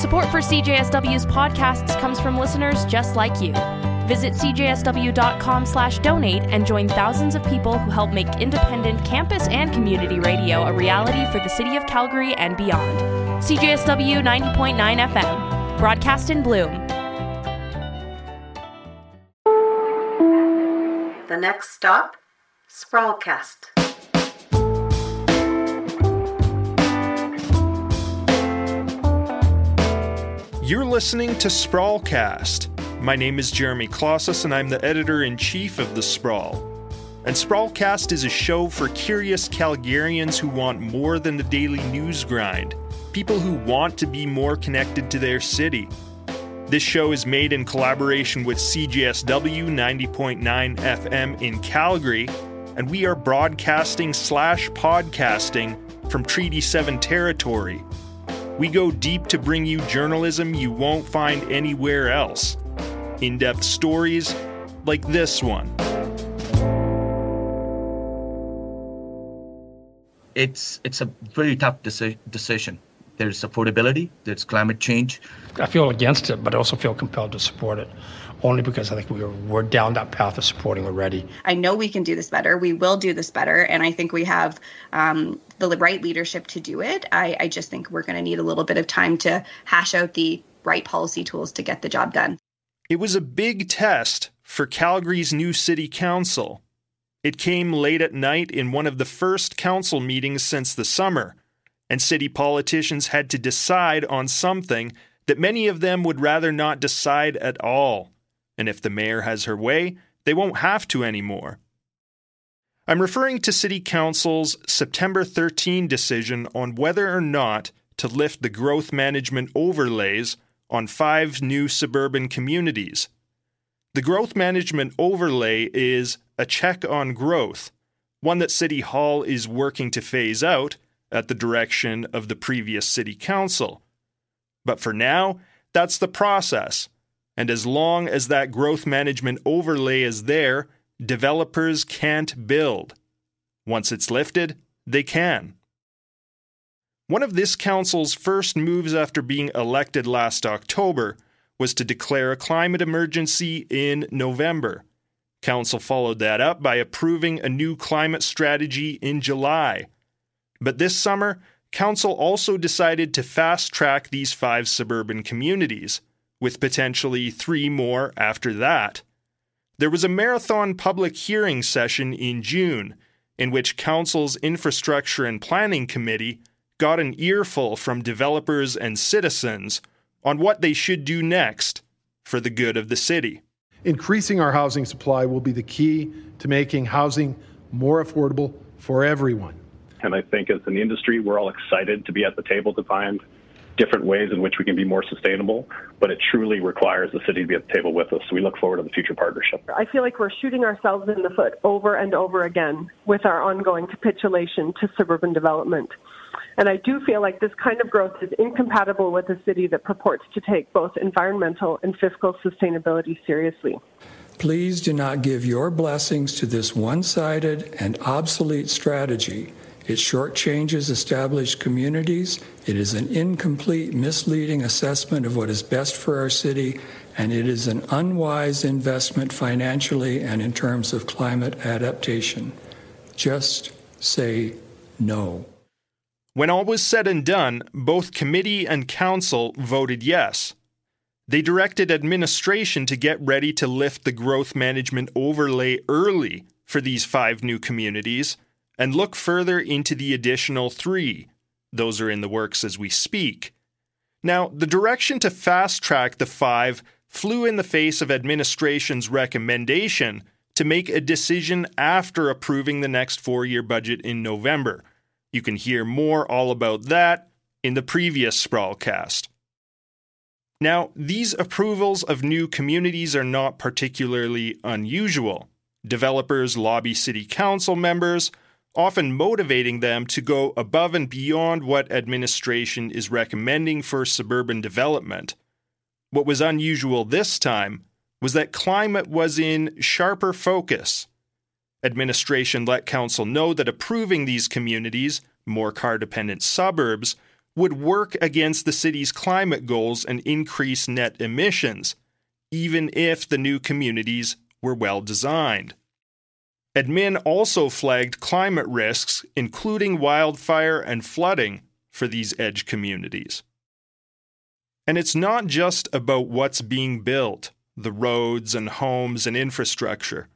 Support for CJSW's podcasts comes from listeners just like you. Visit cjsw.com slash donate and join thousands of people who help make independent campus and community radio a reality for the city of Calgary and beyond. CJSW 90.9 FM, broadcast in Bloom. The next stop, Sprawlcast. You're listening to Sprawlcast. My name is Jeremy Klaszus, and I'm the editor in chief of The Sprawl. And Sprawlcast is a show for curious Calgarians who want more than the daily news grind, people who want to be more connected to their city. This show is made in collaboration with CJSW 90.9 FM in Calgary, and we are broadcasting slash podcasting from Treaty 7 territory. We go deep to bring you journalism you won't find anywhere else. In depth stories like this one. It's, it's a very tough deci- decision. There's affordability, there's climate change. I feel against it, but I also feel compelled to support it, only because I think we're, we're down that path of supporting already. I know we can do this better. We will do this better. And I think we have um, the right leadership to do it. I, I just think we're going to need a little bit of time to hash out the right policy tools to get the job done. It was a big test for Calgary's new city council. It came late at night in one of the first council meetings since the summer, and city politicians had to decide on something that many of them would rather not decide at all. And if the mayor has her way, they won't have to anymore. I'm referring to City Council's September 13 decision on whether or not to lift the growth management overlays on five new suburban communities. The growth management overlay is a check on growth, one that City Hall is working to phase out at the direction of the previous City Council. But for now, that's the process. And as long as that growth management overlay is there, developers can't build. Once it's lifted, they can. One of this council's first moves after being elected last October was to declare a climate emergency in November. Council followed that up by approving a new climate strategy in July. But this summer, Council also decided to fast track these five suburban communities, with potentially three more after that. There was a marathon public hearing session in June, in which Council's Infrastructure and Planning Committee got an earful from developers and citizens on what they should do next for the good of the city. Increasing our housing supply will be the key to making housing more affordable for everyone. And I think as an industry, we're all excited to be at the table to find different ways in which we can be more sustainable, but it truly requires the city to be at the table with us. So we look forward to the future partnership. I feel like we're shooting ourselves in the foot over and over again with our ongoing capitulation to suburban development. And I do feel like this kind of growth is incompatible with a city that purports to take both environmental and fiscal sustainability seriously. Please do not give your blessings to this one sided and obsolete strategy. It shortchanges established communities. It is an incomplete, misleading assessment of what is best for our city, and it is an unwise investment financially and in terms of climate adaptation. Just say no. When all was said and done, both committee and council voted yes. They directed administration to get ready to lift the growth management overlay early for these five new communities and look further into the additional three. Those are in the works as we speak. Now, the direction to fast track the five flew in the face of administration's recommendation to make a decision after approving the next four year budget in November. You can hear more all about that in the previous Sprawlcast. Now, these approvals of new communities are not particularly unusual. Developers lobby city council members, often motivating them to go above and beyond what administration is recommending for suburban development. What was unusual this time was that climate was in sharper focus. Administration let council know that approving these communities, more car dependent suburbs, would work against the city's climate goals and increase net emissions, even if the new communities were well designed. Admin also flagged climate risks, including wildfire and flooding, for these edge communities. And it's not just about what's being built the roads and homes and infrastructure.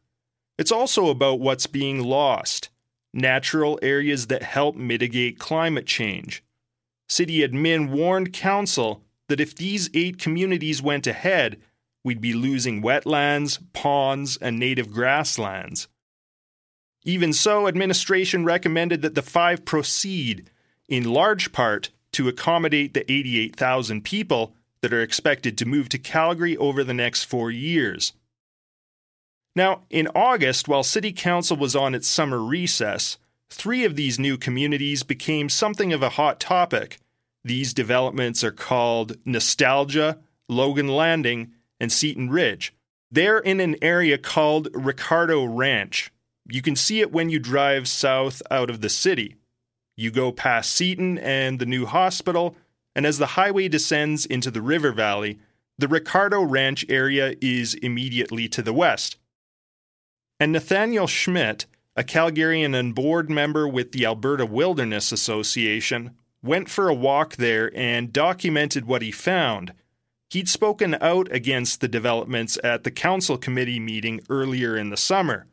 It's also about what's being lost natural areas that help mitigate climate change. City admin warned council that if these eight communities went ahead, we'd be losing wetlands, ponds, and native grasslands. Even so, administration recommended that the five proceed, in large part to accommodate the 88,000 people that are expected to move to Calgary over the next four years. Now, in August, while City Council was on its summer recess, three of these new communities became something of a hot topic. These developments are called Nostalgia, Logan Landing, and Seton Ridge. They're in an area called Ricardo Ranch. You can see it when you drive south out of the city. You go past Seton and the new hospital, and as the highway descends into the river valley, the Ricardo Ranch area is immediately to the west. And Nathaniel Schmidt, a Calgarian and board member with the Alberta Wilderness Association, went for a walk there and documented what he found. He'd spoken out against the developments at the council committee meeting earlier in the summer.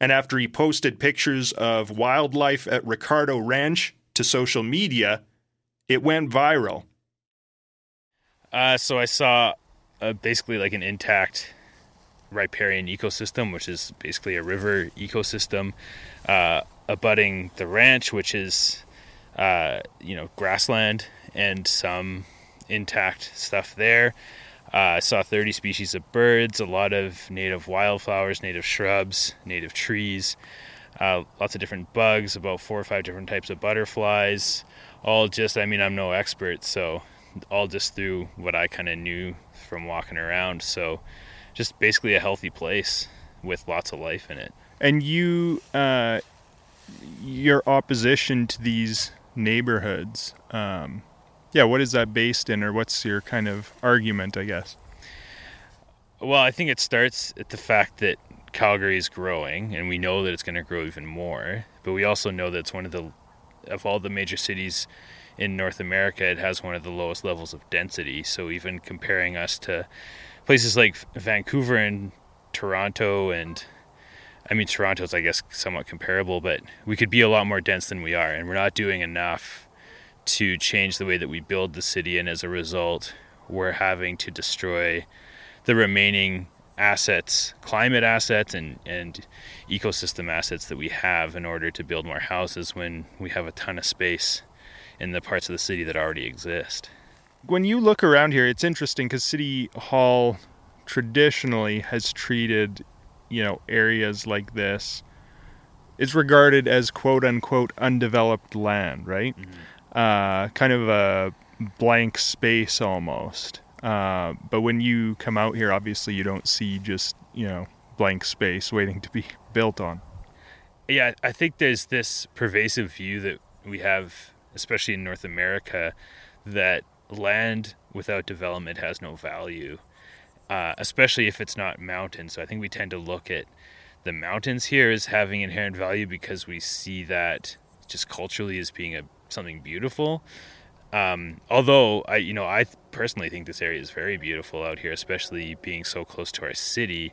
And after he posted pictures of wildlife at Ricardo Ranch to social media, it went viral. Uh, so I saw uh, basically like an intact riparian ecosystem, which is basically a river ecosystem, uh, abutting the ranch, which is uh, you know grassland and some intact stuff there. Uh, I saw 30 species of birds, a lot of native wildflowers, native shrubs, native trees, uh, lots of different bugs, about four or five different types of butterflies. All just, I mean, I'm no expert, so all just through what I kind of knew from walking around. So just basically a healthy place with lots of life in it. And you, uh, your opposition to these neighborhoods, um, yeah, what is that based in, or what's your kind of argument, I guess? Well, I think it starts at the fact that Calgary is growing, and we know that it's going to grow even more. But we also know that it's one of the, of all the major cities in North America, it has one of the lowest levels of density. So even comparing us to places like Vancouver and Toronto and I mean Toronto's I guess somewhat comparable, but we could be a lot more dense than we are and we're not doing enough to change the way that we build the city and as a result we're having to destroy the remaining assets, climate assets and, and ecosystem assets that we have in order to build more houses when we have a ton of space in the parts of the city that already exist when you look around here, it's interesting because City Hall traditionally has treated, you know, areas like this. It's regarded as quote unquote undeveloped land, right? Mm-hmm. Uh, kind of a blank space almost. Uh, but when you come out here, obviously you don't see just you know blank space waiting to be built on. Yeah, I think there's this pervasive view that we have, especially in North America, that land without development has no value, uh, especially if it's not mountains. So I think we tend to look at the mountains here as having inherent value because we see that just culturally as being a something beautiful. Um, although I, you know, I personally think this area is very beautiful out here, especially being so close to our city.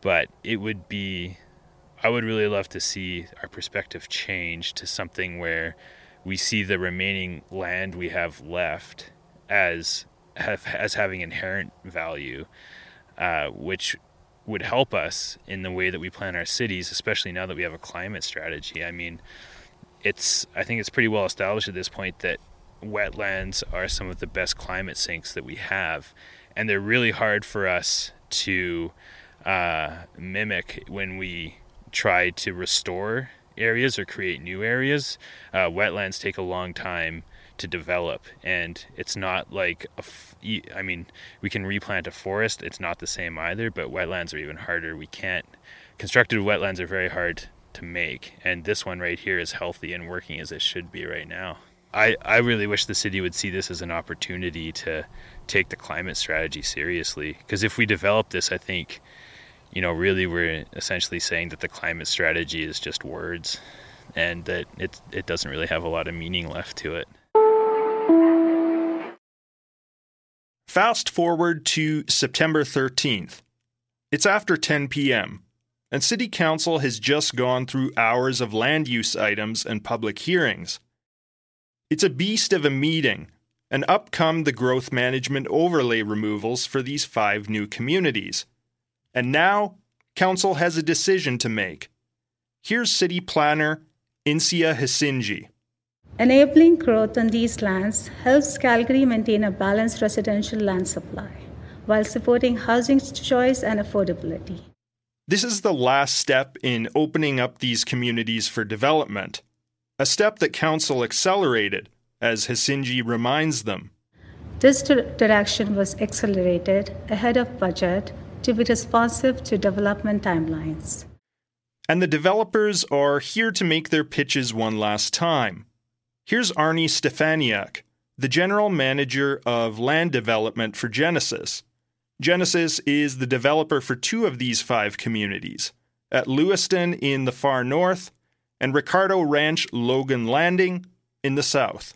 But it would be, I would really love to see our perspective change to something where we see the remaining land we have left as as having inherent value, uh, which would help us in the way that we plan our cities, especially now that we have a climate strategy. I mean, it's I think it's pretty well established at this point that wetlands are some of the best climate sinks that we have, and they're really hard for us to uh, mimic when we try to restore areas or create new areas. Uh, wetlands take a long time to develop and it's not like I mean we can replant a forest it's not the same either but wetlands are even harder we can't constructed wetlands are very hard to make and this one right here is healthy and working as it should be right now I, I really wish the city would see this as an opportunity to take the climate strategy seriously. Because if we develop this, I think, you know, really we're essentially saying that the climate strategy is just words and that it, it doesn't really have a lot of meaning left to it. Fast forward to September 13th. It's after 10 p.m., and City Council has just gone through hours of land use items and public hearings. It's a beast of a meeting, and up come the growth management overlay removals for these five new communities. And now, Council has a decision to make. Here's City Planner Insia Hasinji. Enabling growth on these lands helps Calgary maintain a balanced residential land supply while supporting housing choice and affordability. This is the last step in opening up these communities for development, a step that Council accelerated, as Hasinji reminds them. This direction was accelerated ahead of budget to be responsive to development timelines. And the developers are here to make their pitches one last time. Here's Arnie Stefaniuk, the general manager of land development for Genesis. Genesis is the developer for two of these five communities at Lewiston in the far north and Ricardo Ranch Logan Landing in the south.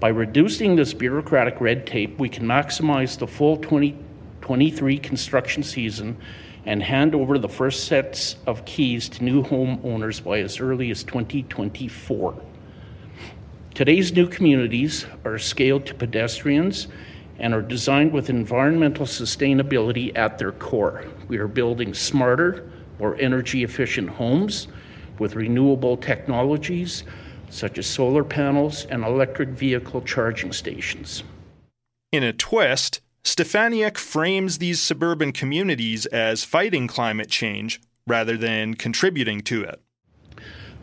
By reducing this bureaucratic red tape, we can maximize the full 2023 construction season and hand over the first sets of keys to new homeowners by as early as 2024. Today's new communities are scaled to pedestrians and are designed with environmental sustainability at their core. We are building smarter, more energy efficient homes with renewable technologies such as solar panels and electric vehicle charging stations. In a twist, Stefaniuk frames these suburban communities as fighting climate change rather than contributing to it.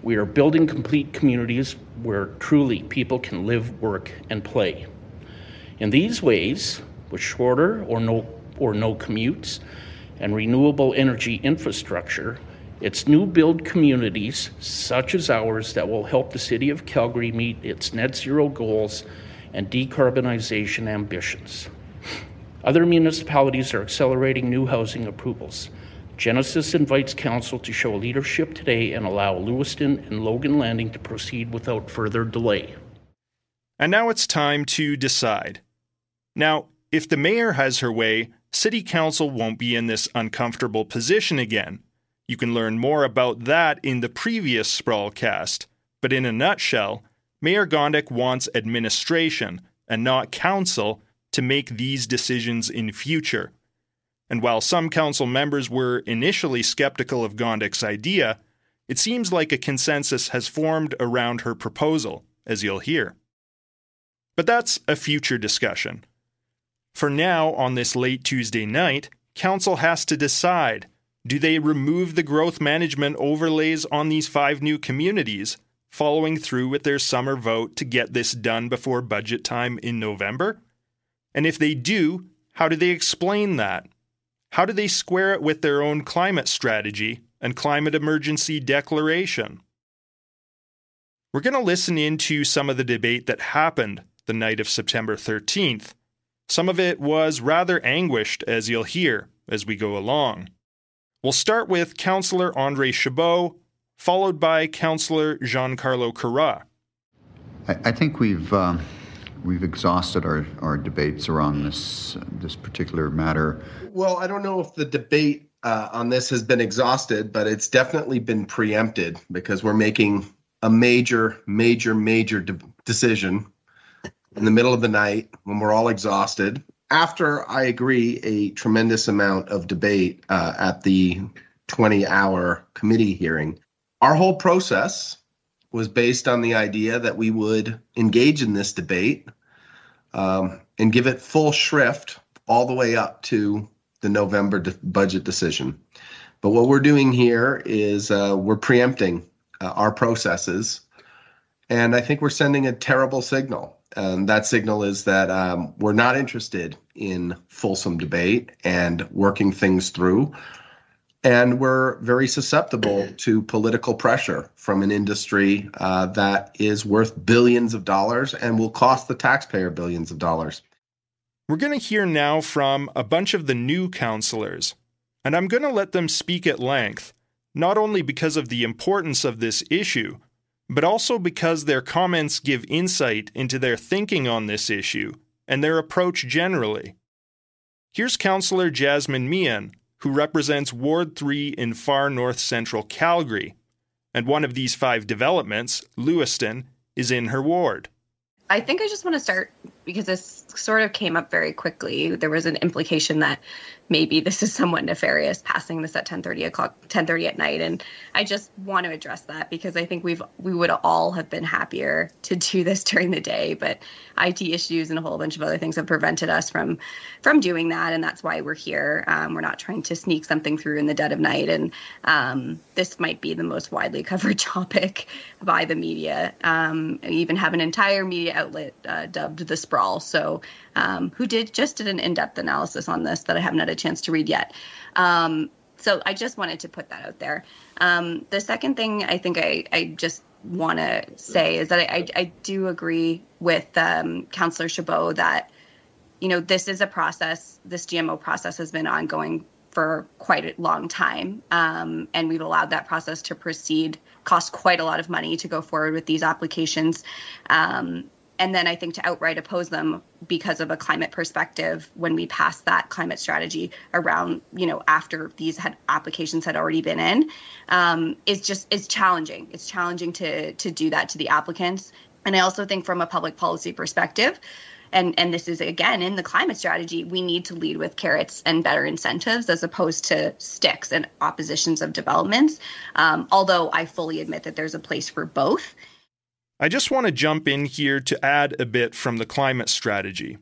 We are building complete communities where truly people can live, work, and play. In these ways, with shorter or no, or no commutes and renewable energy infrastructure, it's new build communities such as ours that will help the City of Calgary meet its net zero goals and decarbonization ambitions. Other municipalities are accelerating new housing approvals. Genesis invites Council to show leadership today and allow Lewiston and Logan Landing to proceed without further delay. And now it's time to decide. Now, if the mayor has her way, City Council won't be in this uncomfortable position again. You can learn more about that in the previous Sprawlcast. But in a nutshell, Mayor Gondek wants administration and not council to make these decisions in future. And while some council members were initially skeptical of Gondek's idea, it seems like a consensus has formed around her proposal, as you'll hear. But that's a future discussion. For now, on this late Tuesday night, Council has to decide do they remove the growth management overlays on these five new communities, following through with their summer vote to get this done before budget time in November? And if they do, how do they explain that? How do they square it with their own climate strategy and climate emergency declaration? We're going to listen into some of the debate that happened the night of September 13th. Some of it was rather anguished, as you'll hear as we go along. We'll start with Councillor Andre Chabot, followed by Councillor Giancarlo Carra. I, I think we've uh, we've exhausted our, our debates around this this particular matter. Well, I don't know if the debate uh, on this has been exhausted, but it's definitely been preempted because we're making a major, major, major de- decision in the middle of the night when we're all exhausted. After I agree, a tremendous amount of debate uh, at the 20 hour committee hearing. Our whole process was based on the idea that we would engage in this debate um, and give it full shrift all the way up to the November de- budget decision. But what we're doing here is uh, we're preempting uh, our processes, and I think we're sending a terrible signal. And that signal is that um, we're not interested in fulsome debate and working things through. and we're very susceptible to political pressure from an industry uh, that is worth billions of dollars and will cost the taxpayer billions of dollars. We're going to hear now from a bunch of the new councillors, and I'm going to let them speak at length, not only because of the importance of this issue, but also because their comments give insight into their thinking on this issue and their approach generally. Here's Councillor Jasmine Mian, who represents Ward 3 in far north central Calgary, and one of these five developments, Lewiston, is in her ward. I think I just want to start because this sort of came up very quickly. There was an implication that maybe this is somewhat nefarious passing this at 10:30 o'clock 10:30 at night. And I just want to address that because I think we've we would all have been happier to do this during the day. But IT issues and a whole bunch of other things have prevented us from from doing that. And that's why we're here. Um, we're not trying to sneak something through in the dead of night. And um, this might be the most widely covered topic by the media. Um, even have an entire media outlet uh, dubbed the sprawl so um, who did just did an in-depth analysis on this that I haven't had a chance to read yet. Um, so I just wanted to put that out there. Um, the second thing I think I, I just want to say is that I, I, I do agree with um, Councillor Chabot that you know this is a process. This GMO process has been ongoing for quite a long time, um, and we've allowed that process to proceed. Cost quite a lot of money to go forward with these applications. Um, and then I think to outright oppose them because of a climate perspective when we passed that climate strategy around you know after these had applications had already been in um, is just is challenging. It's challenging to to do that to the applicants, and I also think from a public policy perspective. And, and this is again in the climate strategy, we need to lead with carrots and better incentives as opposed to sticks and oppositions of developments. Um, although I fully admit that there's a place for both. I just want to jump in here to add a bit from the climate strategy.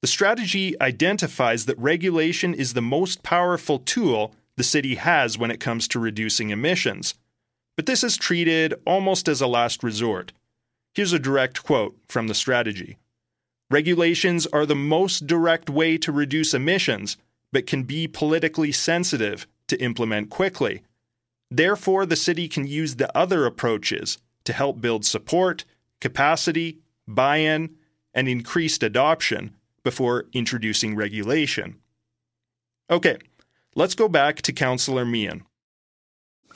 The strategy identifies that regulation is the most powerful tool the city has when it comes to reducing emissions. But this is treated almost as a last resort. Here's a direct quote from the strategy Regulations are the most direct way to reduce emissions, but can be politically sensitive to implement quickly. Therefore, the city can use the other approaches to help build support, capacity, buy in, and increased adoption before introducing regulation. Okay, let's go back to Councillor Mian.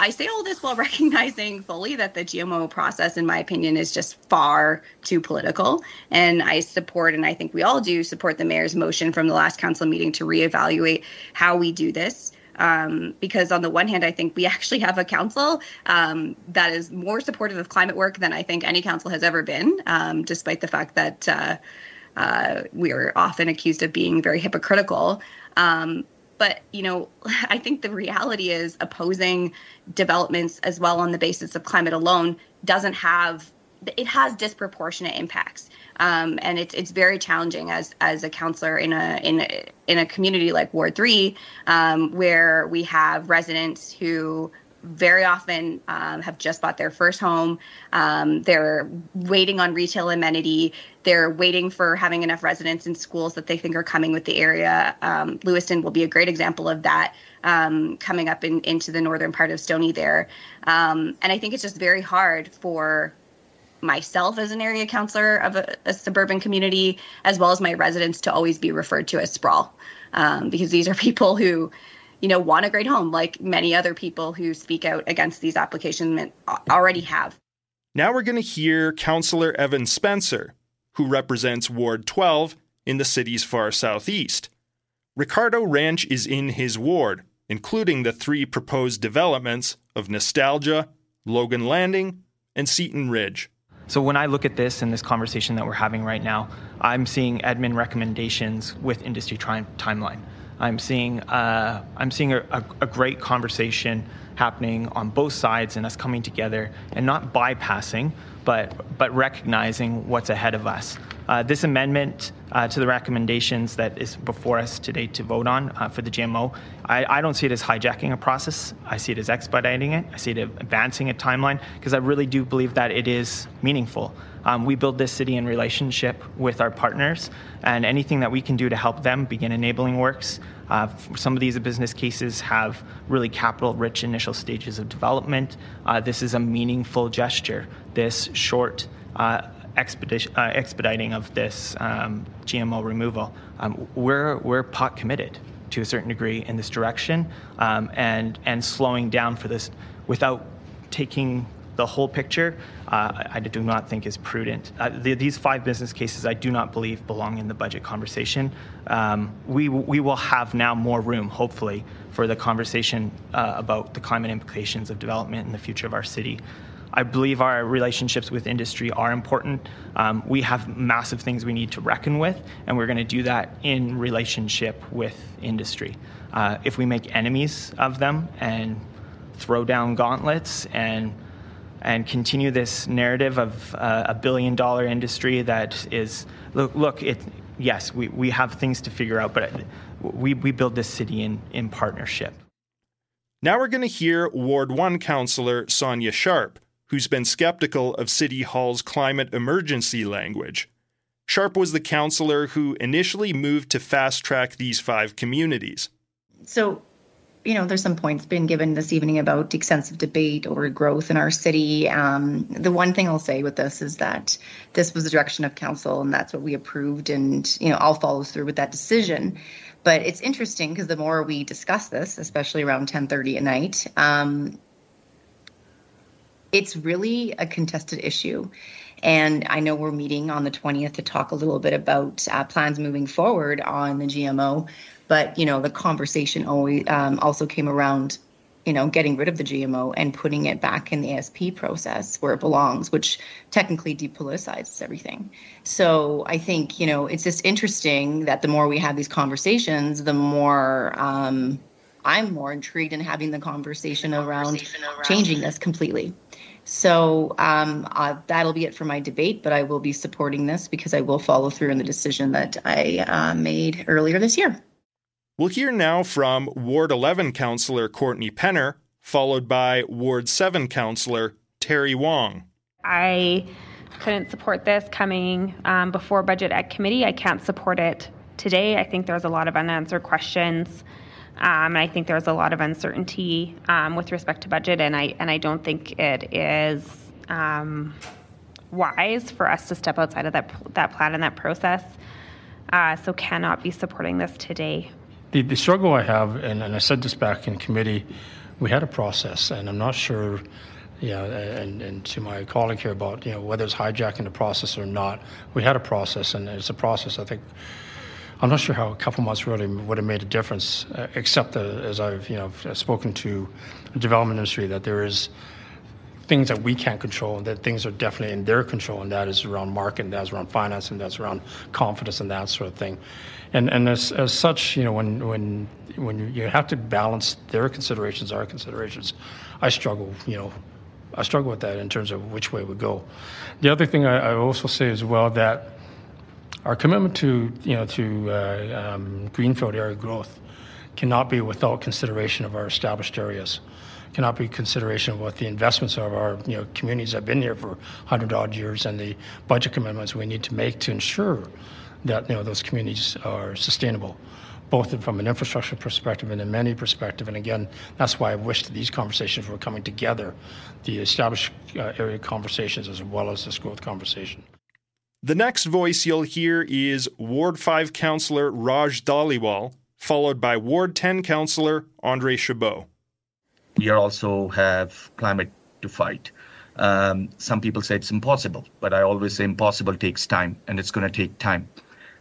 I say all this while recognizing fully that the GMO process, in my opinion, is just far too political. And I support, and I think we all do support the mayor's motion from the last council meeting to reevaluate how we do this um, because on the one hand, I think we actually have a council um, that is more supportive of climate work than I think any council has ever been, um, despite the fact that uh, uh, we are often accused of being very hypocritical. Um, but you know, I think the reality is opposing developments as well on the basis of climate alone doesn't have it has disproportionate impacts. Um, and it's it's very challenging as as a councillor in a in a, in a community like Ward Three, um, where we have residents who very often um, have just bought their first home. Um, they're waiting on retail amenity. They're waiting for having enough residents in schools that they think are coming with the area. Um, Lewiston will be a great example of that um, coming up in, into the northern part of Stoney there. And I think it's just very hard for myself as an area councillor of a, a, suburban community, as well as my residents, to always be referred to as sprawl, um, because these are people who, you know, want a great home, like many other people who speak out against these applications already have. Now we're going to hear Councillor Evan Spencer, who represents Ward 12 in the city's far southeast. Ricardo Ranch is in his ward, including the three proposed developments of Nostalgia, Logan Landing, and Seton Ridge. So when I look at this and this conversation that we're having right now, I'm seeing admin recommendations with industry tri- timeline. I'm seeing uh, I'm seeing a, a, a, great conversation happening on both sides and us coming together and not bypassing, but but recognizing what's ahead of us. Uh, this amendment uh, to the recommendations that is before us today to vote on uh, for the GMO, I, I, don't see it as hijacking a process. I see it as expediting it. I see it advancing a timeline because I really do believe that it is meaningful. Um, we build this city in relationship with our partners, and anything that we can do to help them begin enabling works. Uh, some of these business cases have really capital rich initial stages of development. Uh, this is a meaningful gesture. This short uh, uh, expediting of this um, GMO removal, um, we're, we're pot committed to a certain degree in this direction um, and, and slowing down for this without taking the whole picture, uh, I do not think is prudent. Uh, the, these five business cases, I do not believe belong in the budget conversation. Um, we, we will have now more room, hopefully, for the conversation uh, about the climate implications of development in the future of our city. I believe our relationships with industry are important. Um, we have massive things we need to reckon with, and we're going to do that in relationship with industry. Uh, if we make enemies of them and throw down gauntlets and and continue this narrative of uh, a billion dollar industry that is look look it yes we, we have things to figure out but we, we build this city in, in partnership now we're going to hear ward 1 councillor sonya sharp who's been skeptical of City Hall's climate emergency language. Sharp was the councillor who initially moved to fast track these five communities. So, you know, there's some points been given this evening about extensive debate over growth in our city. Um, the one thing I'll say with this is that this was the direction of council, and that's what we approved, and you know, I'll follow through with that decision. But it's interesting because the more we discuss this, especially around 10:30 at night, um, it's really a contested issue. And I know we're meeting on the 20th to talk a little bit about uh, plans moving forward on the GMO. But, you know, the conversation always um, also came around, you know, getting rid of the GMO and putting it back in the ASP process where it belongs, which technically depoliticizes everything. So I think, you know, it's just interesting that the more we have these conversations, the more um, I'm more intrigued in having the conversation, conversation around, around, changing this completely. So um, uh, that'll be it for my debate, but I will be supporting this because I will follow through in the decision that I uh, made earlier this year. We'll hear now from Ward 11 Councillor Courtney Penner, followed by Ward 7 Councillor Terry Wong. I couldn't support this coming um, before budget at committee. I can't support it today. I think there's a lot of unanswered questions um, and I think there's a lot of uncertainty um, with respect to budget, and I and I don't think it is um, wise for us to step outside of that that plan and that process. Uh, so cannot be supporting this today. The, the struggle I have, and, and I said this back in committee, we had a process, and I'm not sure yeah, and, and to my colleague here about you know whether it's hijacking the process or not. We had a process, and it's a process I think I'm not sure how a couple months really would have made a difference, uh, except that as I've you know spoken to the development industry, that there is things that we can't control, and that things are definitely in their control, and that is around market, and that's around finance, and that's around confidence, and that sort of thing. And and as, as such, you know, when when when you have to balance their considerations, our considerations, I struggle, you know. I struggle with that in terms of which way we go. The other thing I, I also say as well that our commitment to, you know, to uh, um, greenfield area growth cannot be without consideration of our established areas, cannot be consideration of what the investments of our, you know, communities have been here for 100 odd years and the budget commitments we need to make to ensure that, you know, those communities are sustainable both from an infrastructure perspective and a many perspective. And again, that's why I wish that these conversations were coming together, the established uh, area conversations as well as this growth conversation. The next voice you'll hear is Ward 5 Councillor Raj Dhaliwal, followed by Ward 10 Councillor Andre Chabot. We also have climate to fight. Um, some people say it's impossible, but I always say impossible takes time, and it's going to take time.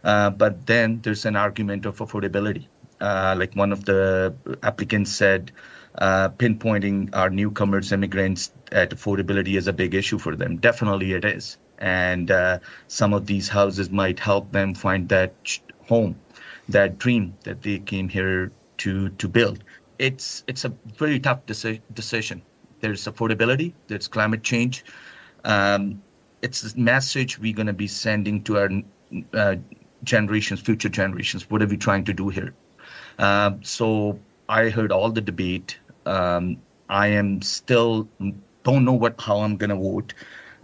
Uh, but then there's an argument of affordability. Uh, like one of the applicants said, uh, pinpointing our newcomers, immigrants, at affordability is a big issue for them. Definitely it is and uh, some of these houses might help them find that home, that dream that they came here to to build. It's it's a very tough deci- decision. There's affordability. There's climate change. Um, it's the message we're going to be sending to our uh, generations, future generations. What are we trying to do here? Um, so I heard all the debate. Um, I am still don't know what how I'm going to vote.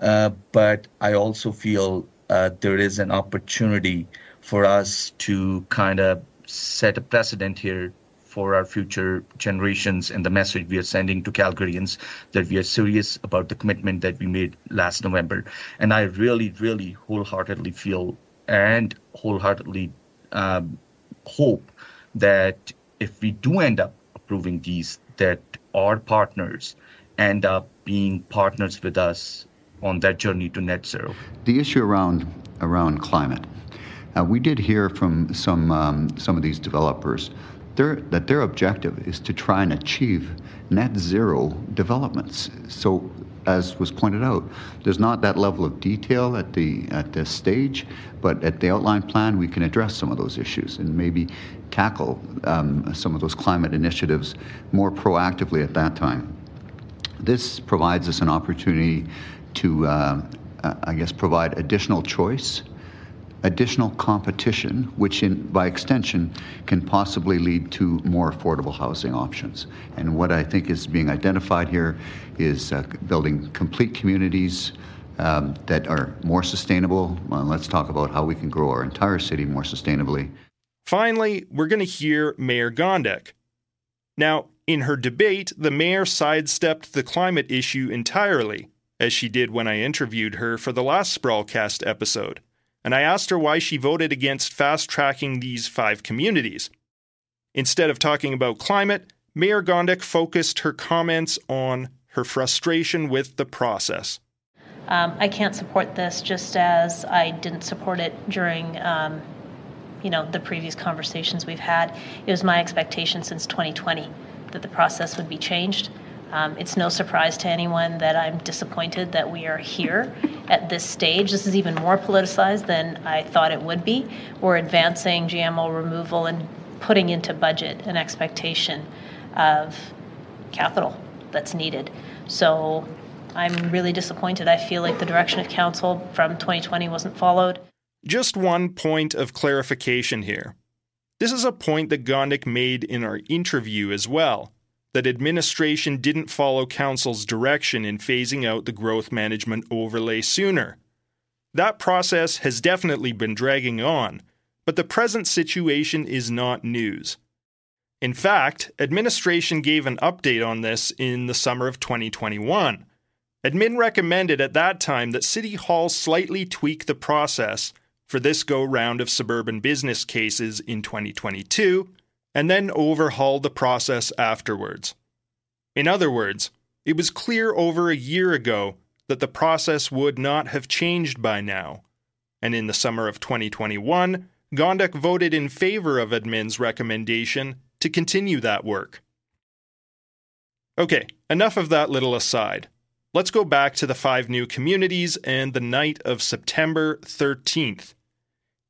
Uh, but I also feel uh, there is an opportunity for us to kind of set a precedent here for our future generations and the message we are sending to Calgarians that we are serious about the commitment that we made last November. And I really, really wholeheartedly feel and wholeheartedly um, hope that if we do end up approving these, that our partners end up being partners with us on that journey to net zero. The issue around around climate. Uh, we did hear from some um, some of these developers their, that their objective is to try and achieve net zero developments. So, as was pointed out, there's not that level of detail at the at this stage, but at the outline plan, we can address some of those issues and maybe tackle um, some of those climate initiatives more proactively at that time. This provides us an opportunity to, uh, I guess, provide additional choice additional competition, which in, by extension can possibly lead to more affordable housing options. And what I think is being identified here is uh, building complete communities um, that are more sustainable. Well, let's talk about how we can grow our entire city more sustainably. Finally, we're going to hear Mayor Gondek. Now, in her debate, the mayor sidestepped the climate issue entirely, as she did when I interviewed her for the last Sprawlcast episode and I asked her why she voted against fast tracking these five communities. Instead of talking about climate, Mayor Gondek focused her comments on her frustration with the process. Um, I can't support this just as I didn't support it during um, you know the previous conversations we've had. It was my expectation since 2020 that the process would be changed. Um, it's no surprise to anyone that I'm disappointed that we are here at this stage. This is even more politicized than I thought it would be. We're advancing GMO removal and putting into budget an expectation of capital that's needed. So I'm really disappointed. I feel like the direction of council from 2020 wasn't followed. Just one point of clarification here. This is a point that Gondek made in our interview as well that administration didn't follow Council's direction in phasing out the growth management overlay sooner. That process has definitely been dragging on, but the present situation is not news. In fact, administration gave an update on this in the summer of 2021. Admin recommended at that time that City Hall slightly tweak the process for this go round of suburban business cases in 2022 and then overhaul the process afterwards. In other words, it was clear over a year ago that the process would not have changed by now. And in the summer of 2021, Gondek voted in favor of admin's recommendation to continue that work. Okay, enough of that little aside. Let's go back to the five new communities and the night of September 13th.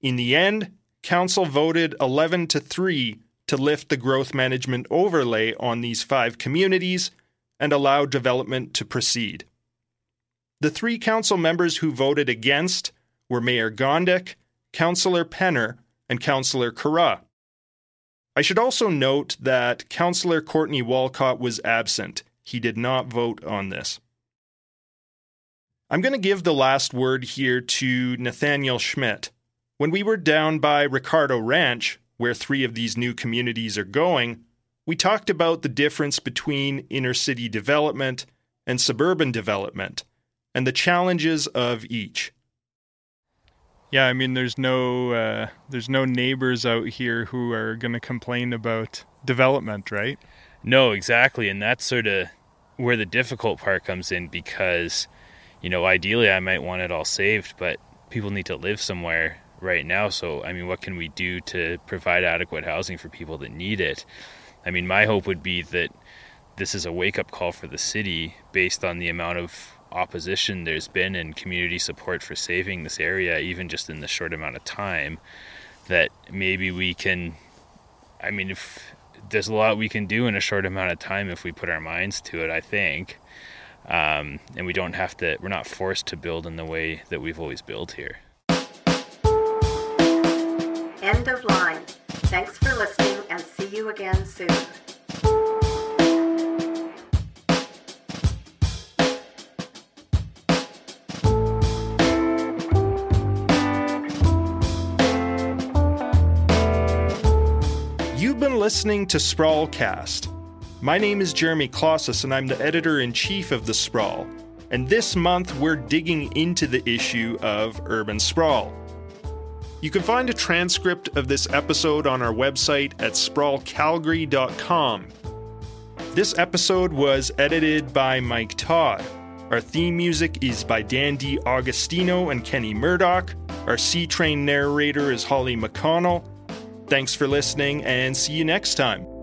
In the end, Council voted 11 to 3 to lift the growth management overlay on these five communities and allow development to proceed. The three council members who voted against were Mayor Gondek, Councillor Penner, and Councillor Carra. I should also note that Councillor Courtney Walcott was absent. He did not vote on this. I'm going to give the last word here to Nathaniel Schmidt. When we were down by Ricardo Ranch, where three of these new communities are going, we talked about the difference between inner city development and suburban development and the challenges of each. Yeah, I mean, there's no uh, there's no neighbors out here who are going to complain about development, right? No, exactly, and that's sort of where the difficult part comes in because, you know, ideally I might want it all saved, but people need to live somewhere, right now. So, I mean, what can we do to provide adequate housing for people that need it? I mean, my hope would be that this is a wake up call for the city based on the amount of opposition there's been and community support for saving this area, even just in the short amount of time. That maybe we can, I mean, if there's a lot we can do in a short amount of time if we put our minds to it, I think. Um, and we don't have to, we're not forced to build in the way that we've always built here. End of line. Thanks for listening and see you again soon. You've been listening to Sprawlcast. My name is Jeremy Klaszus, and I'm the editor in chief of The Sprawl. And this month, we're digging into the issue of urban sprawl. You can find a transcript of this episode on our website at sprawlcalgary.com. This episode was edited by Mike Todd. Our theme music is by Dan Augustino and Kenny Murdoch. Our C Train narrator is Holly McConnell. Thanks for listening and see you next time.